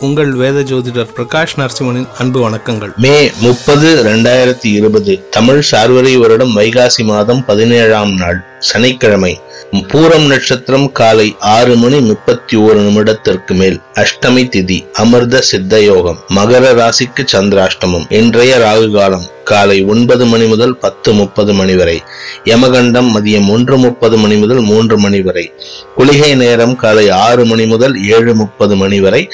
உங்கள் வேத ஜோதிடர் பிரகாஷ் நரசிம்மனின் அன்பு வணக்கங்கள். மே முப்பது ரெண்டாயிரத்தி இருபது தமிழ் சார்வரி வருடம் வைகாசி மாதம் பதினேழாம் நாள் சனிக்கிழமை. பூரம் நட்சத்திரம் காலை ஆறு மணி முப்பத்தி ஓரு நிமிடத்திற்கு மேல். அஷ்டமி திதி அமிர்த சித்த யோகம் மகர ராசிக்கு சந்திராஷ்டமம். இன்றைய ராகு காலம் காலை ஒன்பது மணி முதல் பத்து முப்பது மணி வரை. யமகண்டம் மதியம் ஒன்று முப்பது மணி முதல் மூன்று மணி வரை. குளிகை நேரம் காலை ஆறு மணி முதல் ஏழு முப்பது மணி வரை.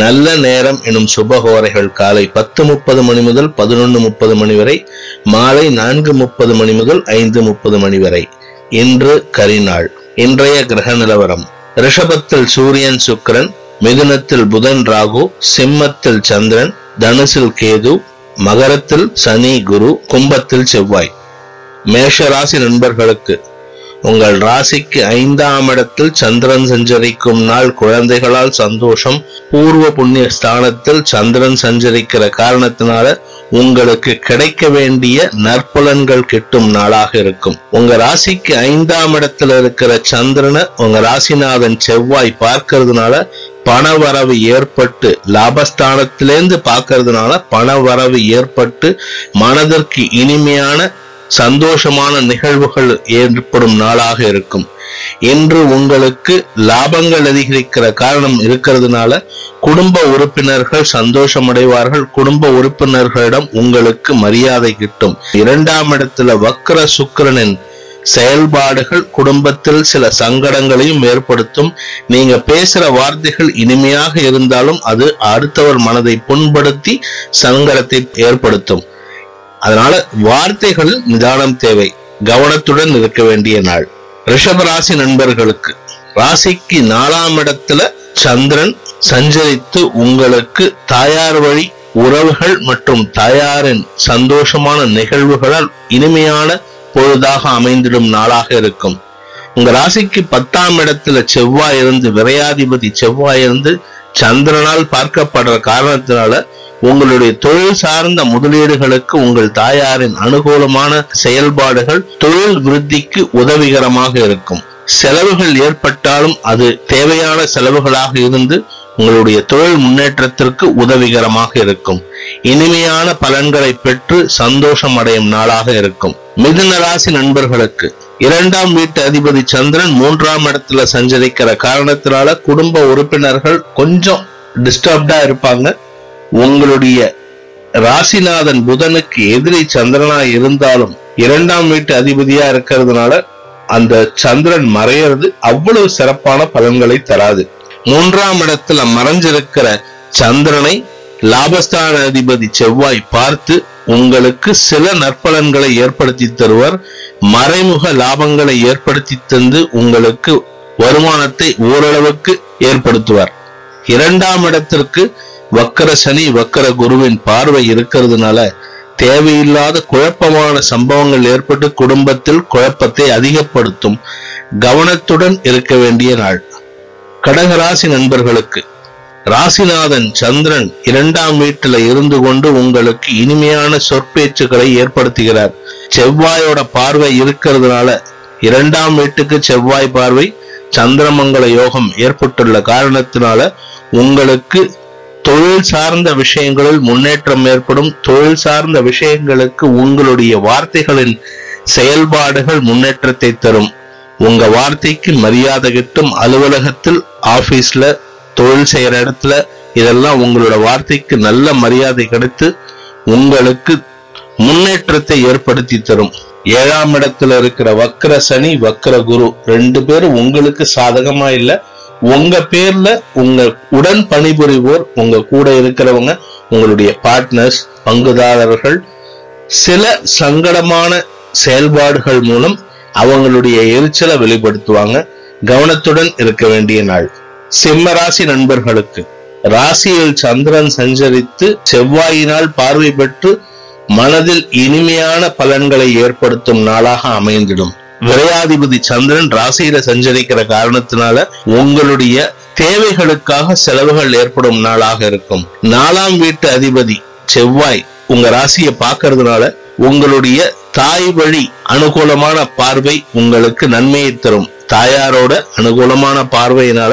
நல்ல நேரம் எனும் சுபகோரைகள் காலை பத்து முப்பது மணி முதல் பதினொன்று முப்பது மணி வரை மாலை நான்கு முப்பது மணி முதல் ஐந்து முப்பது மணி வரை. இன்று கரிநாள். இன்றைய கிரக நிலவரம். ரிஷபத்தில் சூரியன் சுக்கரன் மிதுனத்தில் புதன் ராகு சிம்மத்தில் சந்திரன் தனுசில் கேது மகரத்தில் சனி குரு கும்பத்தில் செவ்வாய். மேஷராசி நண்பர்களுக்கு உங்கள் ராசிக்கு ஐந்தாம் இடத்தில் சந்திரன் சஞ்சரிக்கும் நாள் குழந்தைகளால் சந்தோஷம் பூர்வ புண்ணிய ஸ்தானத்தில் சந்திரன் சஞ்சரிக்கிற காரணத்தினால உங்களுக்கு கிடைக்க வேண்டிய நற்பலன்கள் கிட்டும் நாளாக இருக்கும். உங்க ராசிக்கு ஐந்தாம் இடத்துல இருக்கிற சந்திரனை உங்க ராசிநாதன் செவ்வாய் பார்க்கறதுனால பணவரவு ஏற்பட்டு லாபஸ்தானத்திலேருந்து பார்க்கறதுனால பணவரவு ஏற்பட்டு மனதிற்கு இனிமையான சந்தோஷமான நிகழ்வுகள் ஏற்படும் நாளாக இருக்கும். இன்று உங்களுக்கு லாபங்கள் அதிகரிக்கிற காரணம் இருக்கிறதுனால குடும்ப உறுப்பினர்கள் சந்தோஷமடைவார்கள். குடும்ப உறுப்பினர்களிடம் உங்களுக்கு மரியாதை கிட்டும். இரண்டாம் இடத்துல வக்கர சுக்கிரனின் செயல்பாடுகள் குடும்பத்தில் சில சங்கடங்களையும் ஏற்படுத்தும். நீங்க பேசுற வார்த்தைகள் இனிமையாக இருந்தாலும் அது அடுத்தவர் மனதை புண்படுத்தி சங்கடத்தை ஏற்படுத்தும். அதனால வார்த்தைகள் நிதானம் தேவை கவனத்துடன் இருக்க வேண்டிய நாள். ரிஷப ராசி நண்பர்களுக்கு ராசிக்கு நாலாம் இடத்துல சந்திரன் சஞ்சரித்து உங்களுக்கு தாயார் வழி உறவுகள் மற்றும் தாயாரின் சந்தோஷமான நிகழ்வுகளால் இனிமையான பொழுதாக அமைந்திடும் நாளாக இருக்கும். உங்க ராசிக்கு பத்தாம் இடத்துல செவ்வாய் இருந்து விரையாதிபதி செவ்வாய் இருந்து சந்திரனால் பார்க்கப்படுற காரணத்தினால உங்களுடைய தொழில் சார்ந்த முதலீடுகளுக்கு உங்கள் தாயாரின் அனுகூலமான செயல்பாடுகள் தொழில் விருத்திக்கு உதவிகரமாக இருக்கும். செலவுகள் ஏற்பட்டாலும் அது தேவையான செலவுகளாக இருந்து உங்களுடைய தொழில் முன்னேற்றத்திற்கு உதவிகரமாக இருக்கும். இனிமையான பலன்களை பெற்று சந்தோஷம் அடையும் நாளாக இருக்கும். மிதுன ராசி நண்பர்களுக்கு இரண்டாம் வீட்டு அதிபதி சந்திரன் மூன்றாம் இடத்துல சஞ்சரிக்கிற காரணத்தினால குடும்ப உறுப்பினர்கள் கொஞ்சம் டிஸ்டர்ப்டா இருப்பாங்க. உங்களுடைய ராசிநாதன் புதனுக்கு எதிரி சந்திரனா இருந்தாலும் இரண்டாம் வீட்டு அதிபதியா இருக்கிறதுனால அந்த சந்திரன் மறையிறது அவ்வளவு சிறப்பான பலன்களை தராது. மூன்றாம் இடத்துல மறைஞ்சிருக்கிற சந்திரனை லாபஸ்தான அதிபதி செவ்வாய் பார்த்து உங்களுக்கு சில நற்பலன்களை ஏற்படுத்தி தருவார். மறைமுக லாபங்களை ஏற்படுத்தி தந்து உங்களுக்கு வருமானத்தை ஓரளவுக்கு ஏற்படுத்துவார். இரண்டாம் இடத்திற்கு வக்கர சனி வக்கர குருவின் பார்வை இருக்கிறதுனால தேவையில்லாத குழப்பமான சம்பவங்கள் ஏற்பட்டு குடும்பத்தில் குழப்பத்தை அதிகப்படுத்தும் கவனத்துடன் இருக்க வேண்டிய நாள். கடகராசி நண்பர்களுக்கு ராசிநாதன் சந்திரன் இரண்டாம் வீட்டுல இருந்து கொண்டு உங்களுக்கு இனிமையான சொற்பேச்சுக்களை ஏற்படுத்துகிறார். செவ்வாயோட பார்வை இருக்கிறதுனால இரண்டாம் வீட்டுக்கு செவ்வாய் பார்வை சந்திரமங்கல யோகம் ஏற்பட்டுள்ள காரணத்தினால உங்களுக்கு தொழில் சார்ந்த விஷயங்களில் முன்னேற்றம் ஏற்படும். தொழில் சார்ந்த விஷயங்களுக்கு உங்களுடைய வார்த்தைகளின் செயல்பாடுகள் முன்னேற்றத்தை தரும். உங்க வார்த்தைக்கு மரியாதை கிட்டும். அலுவலகத்தில் ஆபீஸ்ல தொழில் செய்யற இடத்துல இதெல்லாம் உங்களோட வார்த்தைக்கு நல்ல மரியாதை கிடைத்து உங்களுக்கு முன்னேற்றத்தை ஏற்படுத்தி தரும். ஏழாம் இடத்துல இருக்கிற வக்கர சனி வக்கர குரு ரெண்டு பேரும் உங்களுக்கு சாதகமா இல்லை உங்க பேர்ல உங்க உடன் பணிபுரிவோர் உங்க கூட இருக்கிறவங்க உங்களுடைய பார்ட்னர்ஸ் பங்குதாரர்கள் சில சங்கடமான செயல்பாடுகள் மூலம் அவங்களுடைய எரிச்சலை வெளிப்படுத்துவாங்க. கவனத்துடன் இருக்க வேண்டிய நாள். சிம்ம ராசி நண்பர்களுக்கு ராசியில் சந்திரன் சஞ்சரித்து செவ்வாயினால் பார்வை பெற்று மனதில் இனிமையான பலன்களை ஏற்படுத்தும் நாளாக அமைந்திடும். விரையாதிபதி சந்திரன் ராசியில சஞ்சரிக்கிற காரணத்தினால உங்களுடைய தேவைகளுக்காக செலவுகள் ஏற்படும் நாளாக இருக்கும். நாலாம் வீட்டு அதிபதி செவ்வாய் உங்க ராசியை பார்க்கறதுனால உங்களுடைய தாய் வழி அனுகூலமான பார்வை உங்களுக்கு நன்மையை தரும். தாயாரோட அனுகூலமான பார்வையினால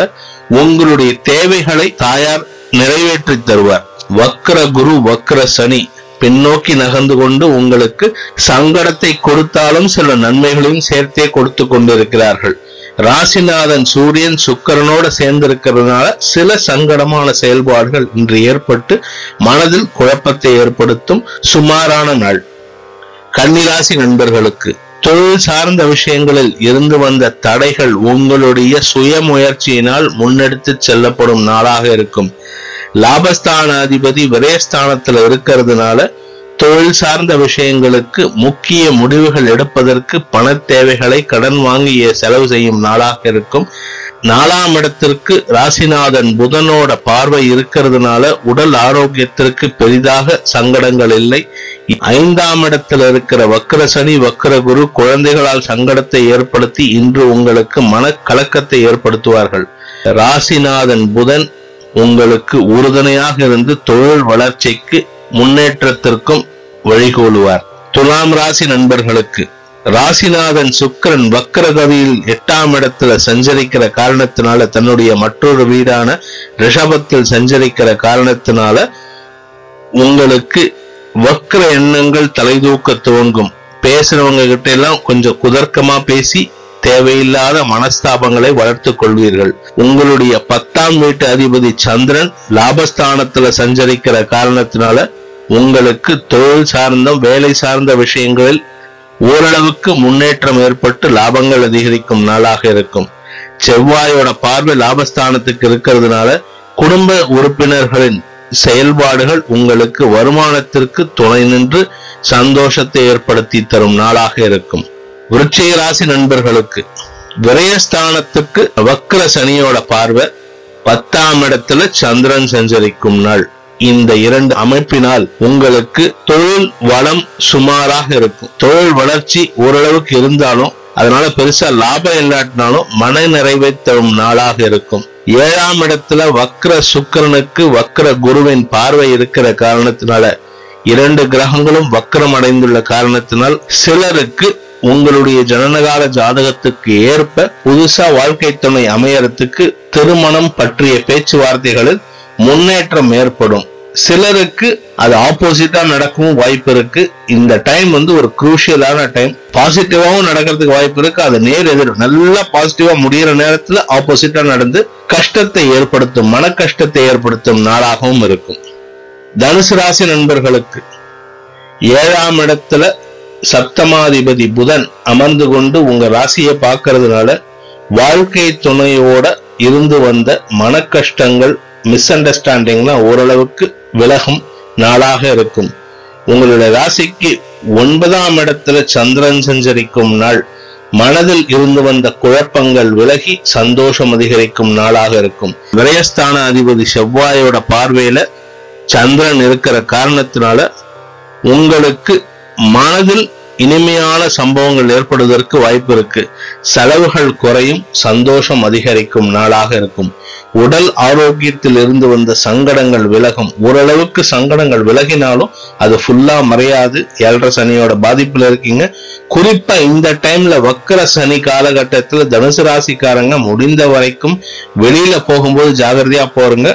உங்களுடைய தேவைகளை தாயார் நிறைவேற்றி தருவார். வக்ர குரு வக்ர சனி பின்னோக்கி நகர்ந்து கொண்டு உங்களுக்கு சங்கடத்தை கொடுத்தாலும் சில நன்மைகளையும் சேர்த்தே கொடுத்து கொண்டிருக்கிறார்கள். ராசிநாதன் சூரியன் சுக்கரனோட சேர்ந்திருக்கிறதுனால சில சங்கடமான செயல்பாடுகள் இன்று ஏற்பட்டு மனதில் குழப்பத்தை ஏற்படுத்தும் சுமாரான நாள். கன்னிராசி நண்பர்களுக்கு தொழில் சார்ந்த விஷயங்களில் இருந்து வந்த தடைகள் உங்களுடைய சுய முயற்சியினால் முன்னெடுத்து செல்லப்படும் நாளாக இருக்கும். லாபஸ்தானாதிபதி விரயஸ்தானத்துல இருக்கிறதுனால தொழில் சார்ந்த விஷயங்களுக்கு முக்கிய முடிவுகள் எடுப்பதற்கு பண தேவைகளை கடன் வாங்கி செலவு செய்யும் நாளாக இருக்கும். நாலாம் இடத்திற்கு ராசிநாதன் புதனோட பார்வை இருக்கிறதுனால உடல் ஆரோக்கியத்திற்கு பெரிதாக சங்கடங்கள் இல்லை. ஐந்தாம் இடத்துல இருக்கிற வக்கர சனி வக்கர குரு குழந்தைகளால் சங்கடத்தை ஏற்படுத்தி இன்று உங்களுக்கு மனக்கலக்கத்தை ஏற்படுத்துவார்கள். ராசிநாதன் புதன் உங்களுக்கு உறுதுணையாக இருந்து தொழில் வளர்ச்சிக்கு முன்னேற்றத்திற்கும் வழிகோலுவார். துலாம் ராசி நண்பர்களுக்கு ராசிநாதன் சுக்கரன் வக்கரகவியில் எட்டாம் இடத்துல சஞ்சரிக்கிற காரணத்தினால தன்னுடைய மற்றொரு வீடான ரிஷபத்தில் சஞ்சரிக்கிற காரணத்தினால உங்களுக்கு வக்கர எண்ணங்கள் தலை தூக்க துவங்கும். பேசுறவங்க கிட்ட எல்லாம் கொஞ்சம் குதர்க்கமா பேசி தேவையில்லாத மனஸ்தாபங்களை வளர்த்துக் கொள்வீர்கள். உங்களுடைய பத்தாம் வீட்டு அதிபதி சந்திரன் லாபஸ்தானத்துல சஞ்சரிக்கிற காரணத்தினால உங்களுக்கு தொழில் சார்ந்த வேலை சார்ந்த விஷயங்களில் ஓரளவுக்கு முன்னேற்றம் ஏற்பட்டு லாபங்கள் அதிகரிக்கும் நாளாக இருக்கும். செவ்வாயோட பார்வை லாபஸ்தானத்துக்கு இருக்கிறதுனால குடும்ப உறுப்பினர்களின் செயல்பாடுகள் உங்களுக்கு வருமானத்திற்கு துணை நின்று சந்தோஷத்தை ஏற்படுத்தி தரும் நாளாக இருக்கும். விருச்சிக ராசி நண்பர்களுக்கு விரயஸ்தானத்துக்கு வக்கர சனியோட பார்வை பத்தாம் இடத்துல சந்திரன் சஞ்சரிக்கும் நாள். இந்த இரண்டு அமைப்பினால் உங்களுக்கு தொழில் வளம் சுமாராக இருக்கும். தொழில் வளர்ச்சி ஓரளவுக்கு இருந்தாலும் அதனால பெருசா லாபம் இல்லாட்டினாலும் மன நிறைவை தரும் நாளாக இருக்கும். ஏழாம் இடத்துல வக்ர சுக்கரனுக்கு வக்ர குருவின் பார்வை இருக்கிற காரணத்தினால இரண்டு கிரகங்களும் வக்கரம் அடைந்துள்ள காரணத்தினால் சிலருக்கு உங்களுடைய ஜனனகால ஜாதகத்துக்கு ஏற்ப புதுசா வாழ்க்கை துணை அமையறதுக்கு திருமணம் பற்றிய பேச்சுவார்த்தைகளில் முன்னேற்றம் ஏற்படும். சிலருக்கு அது ஆப்போசிட்டா நடக்கவும் வாய்ப்பு இருக்கு. இந்த டைம் வந்து ஒரு குரூஷியலான டைம் பாசிட்டிவாவும் நடக்கிறதுக்கு வாய்ப்பு இருக்கு. அது நேர் எதிர். நல்லா பாசிட்டிவா முடியிற நேரத்துல ஆப்போசிட்டா நடந்து கஷ்டத்தை ஏற்படுத்தும் மன கஷ்டத்தை ஏற்படுத்தும் நாளாகவும் இருக்கும். தனுசு ராசி நண்பர்களுக்கு ஏழாம் இடத்துல சப்தமாதிபதி புதன் அமர்ந்து கொண்டு உங்க ராசியை பார்க்கறதுனால வாழ்க்கை துணையோட இருந்து வந்த மன கஷ்டங்கள் மிஸ் அண்டர்ஸ்டாண்டிங்லாம் ஓரளவுக்கு விலகும் நாளாக இருக்கும். உங்களுடைய ராசிக்கு ஒன்பதாம் இடத்துல சந்திரன் சஞ்சரிக்கும் நாள் மனதில் இருந்து வந்த குழப்பங்கள் விலகி சந்தோஷம் அதிகரிக்கும் நாளாக இருக்கும். விரயஸ்தான அதிபதி செவ்வாயோட பார்வையில சந்திரன் இருக்கிற காரணத்தினால உங்களுக்கு மனதில் இனிமையான சம்பவங்கள் ஏற்படுவதற்கு வாய்ப்பு இருக்கு. செலவுகள் குறையும் சந்தோஷம் அதிகரிக்கும் நாளாக இருக்கும். உடல் ஆரோக்கியத்தில் இருந்து வந்த சங்கடங்கள் விலகும். ஓரளவுக்கு சங்கடங்கள் விலகினாலும் அது ஃபுல்லா மறையாது. ஏழரை சனியோட பாதிப்புல இருக்கீங்க. குறிப்பா இந்த டைம்ல வக்கர சனி காலகட்டத்துல தனுசு ராசிக்காரங்க முடிந்த வரைக்கும் வெளியில போகும்போது ஜாகிரதையா போறங்க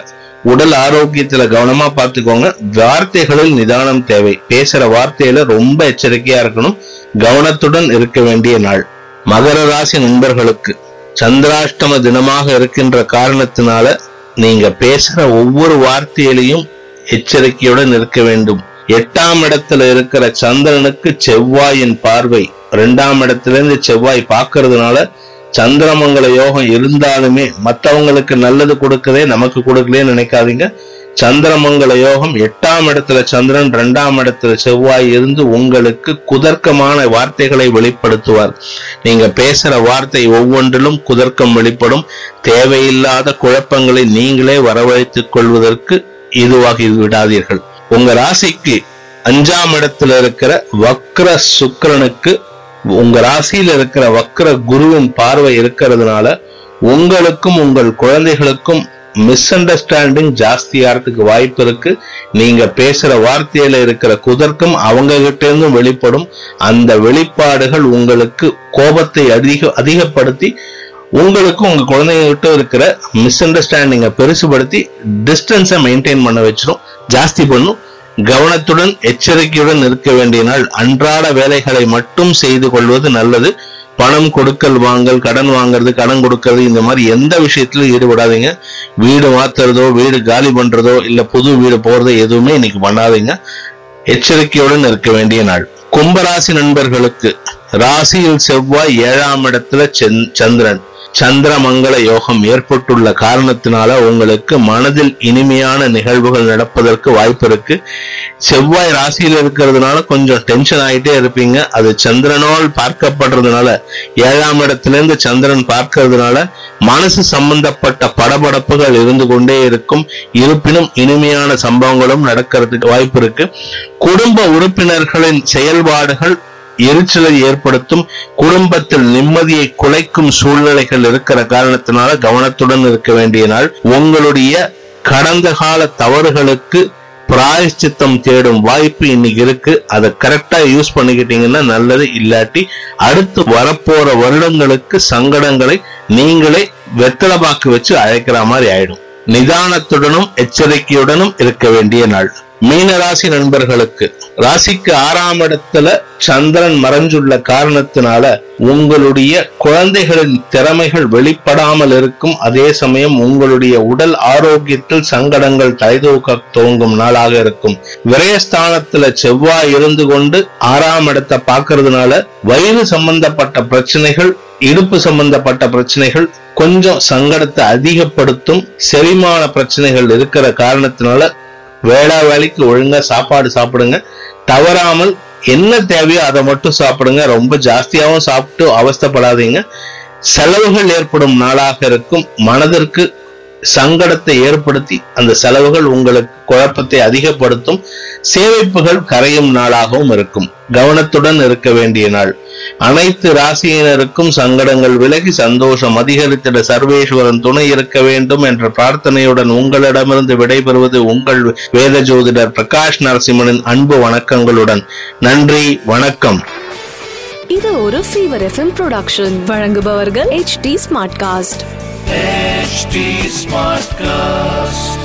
உடல் ஆரோக்கியத்துல கவனமா பார்த்துக்கோங்க. வார்த்தைகளில் நிதானம் தேவை. பேசுற வார்த்தையில ரொம்ப எச்சரிக்கையா இருக்கணும். கவனத்துடன் இருக்க வேண்டிய நாள். மகர ராசி நண்பர்களுக்கு சந்திராஷ்டம தினமாக இருக்கின்ற காரணத்தினால நீங்க பேசுற ஒவ்வொரு வார்த்தையிலையும் எச்சரிக்கையுடன் இருக்க வேண்டும். எட்டாம் இடத்துல இருக்கிற சந்திரனுக்கு செவ்வாயின் பார்வை இரண்டாம் இடத்துல இருந்து செவ்வாய் பார்க்கறதுனால சந்திரமங்கல யோகம் இருந்தாலுமே மற்றவங்களுக்கு நல்லது கொடுக்கவே நமக்கு கொடுக்கலே நினைக்காதீங்க. சந்திரமங்கல யோகம் எட்டாம் இடத்துல சந்திரன் இரண்டாம் இடத்துல செவ்வாய் இருந்து உங்களுக்கு குதர்க்கமான வார்த்தைகளை வெளிப்படுத்துவார். நீங்க பேசுற வார்த்தை ஒவ்வொன்றிலும் குதர்க்கம் வெளிப்படும். தேவையில்லாத குழப்பங்களை நீங்களே வரவழைத்துக் கொள்வதற்கு இதுவாகி விடாதீர்கள். உங்க ராசிக்கு அஞ்சாம் இடத்துல இருக்கிற வக்ர சுக்கரனுக்கு உங்க ராசியில இருக்கிற வக்கர குருவின் பார்வை இருக்கிறதுனால உங்களுக்கும் உங்கள் குழந்தைகளுக்கும் மிஸ் அண்டர்ஸ்டாண்டிங் ஜாஸ்தியாகிறதுக்கு வாய்ப்பு இருக்கு. நீங்க பேசுற வார்த்தையில இருக்கிற குதர்க்கம் அவங்க கிட்ட இருந்தும் வெளிப்படும். அந்த வெளிப்பாடுகள் உங்களுக்கு கோபத்தை அதிக அதிகப்படுத்தி உங்களுக்கும் உங்க குழந்தைகிட்ட இருக்கிற மிஸ் அண்டர்ஸ்டாண்டிங்கை பெருசுபடுத்தி டிஸ்டன்ஸை மெயின்டைன் பண்ண வச்சிடும் ஜாஸ்தி பண்ணும். கவனத்துடன் எச்சரிக்கையுடன் இருக்க வேண்டிய நாள் அன்றாட வேலைகளை மட்டும் செய்து கொள்வது நல்லது. பணம் கொடுக்கல் வாங்கல் கடன் வாங்குறது கடன் கொடுக்கறது இந்த மாதிரி எந்த விஷயத்திலும் ஈடுபடாதீங்க. வீடு மாத்துறதோ வீடு காலி பண்றதோ இல்ல புது வீடு போறதோ எதுவுமே இன்னைக்கு பண்ணாதீங்க. எச்சரிக்கையுடன் இருக்க வேண்டிய நாள். கும்பராசி நண்பர்களுக்கு ராசியில் செவ்வாய் ஏழாம் இடத்துல செந்- சந்திரன். சந்திரமங்கல யோகம் ஏற்பட்டுள்ள காரணத்தினால உங்களுக்கு மனதில் இனிமையான நிகழ்வுகள் நடப்பதற்கு வாய்ப்பு இருக்கு. செவ்வாய் ராசியில் இருக்கிறதுனால கொஞ்சம் டென்ஷன் ஆகிட்டே இருப்பீங்க. அது சந்திரனால் பார்க்கப்படுறதுனால ஏழாம் இடத்திலிருந்து சந்திரன் பார்க்கறதுனால மனசு சம்பந்தப்பட்ட படபடப்புகள் இருந்து கொண்டே இருக்கும். இருப்பினும் இனிமையான சம்பவங்களும் நடக்கிறதுக்கு வாய்ப்பு இருக்கு. குடும்ப உறுப்பினர்களின் செயல்பாடுகள் எரிச்சலை ஏற்படுத்தும் குடும்பத்தில் நிம்மதியை குலைக்கும் சூழ்நிலைகள் இருக்கிற காரணத்தினால கவனத்துடன் இருக்க வேண்டிய நாள். உங்களுடைய கடந்த கால தவறுகளுக்கு பிராயச்சித்தம் தேடும் வாய்ப்பு இன்னைக்கு இருக்கு. அதை கரெக்டா யூஸ் பண்ணிக்கிட்டீங்கன்னா நல்லது. இல்லாட்டி அடுத்து வரப்போற வருடங்களுக்கு சங்கடங்களை நீங்களே வெத்தலபாக்கு வச்சு அழைக்கிற மாதிரி ஆயிடும். நிதானத்துடனும் எச்சரிக்கையுடனும் இருக்க வேண்டிய நாள். மீனராசி நண்பர்களுக்கு ராசிக்கு ஆறாம் இடத்துல சந்திரன் மறைஞ்சுள்ள காரணத்தினால உங்களுடைய குழந்தைகளின் திறமைகள் வெளிப்படாமல் இருக்கும். அதே சமயம் உங்களுடைய உடல் ஆரோக்கியத்தில் சங்கடங்கள் தலைதூக்க துவங்கும் நாளாக இருக்கும். விரயஸ்தானத்துல செவ்வாய் இருந்து கொண்டு ஆறாம் இடத்தை பார்க்கறதுனால வயிறு சம்பந்தப்பட்ட பிரச்சனைகள் இடுப்பு சம்பந்தப்பட்ட பிரச்சனைகள் கொஞ்சம் சங்கடத்தை அதிகப்படுத்தும் செரிமான பிரச்சனைகள் இருக்கிற காரணத்தினால வேளா வேலைக்கு ஒழுங்கா சாப்பாடு சாப்பிடுங்க. தவறாமல் என்ன தேவையோ அதை மட்டும் சாப்பிடுங்க. ரொம்ப ஜாஸ்தியாவும் சாப்பிட்டு அவஸ்தப்படாதீங்க. செலவுகள் ஏற்படும் நாளாக இருக்கும். மனதிற்கு சங்கடத்தை ஏற்படுத்தி அந்த செலவுகள் உங்களுக்கு குழப்பத்தை அதிகப்படுத்தும் சேமிப்புகள் கரையும் நாளாகவும் இருக்கும். கவனத்துடன் இருக்க வேண்டிய நாள். அனைத்து ராசியினருக்கும் சங்கடங்கள் விலகி சந்தோஷம் அதிகரித்திட சர்வேஸ்வரன் துணை இருக்க வேண்டும் என்ற பிரார்த்தனையுடன் உங்களிடமிருந்து விடைபெறுவது உங்கள் வேத ஜோதிடர் பிரகாஷ் நரசிம்மனின் அன்பு வணக்கங்களுடன். நன்றி வணக்கம். இது ஒரு ஃபீவர் எஃப்எம் ப்ரொடக்ஷன் வழங்குபவர்கள் H D smartcast H smartcast.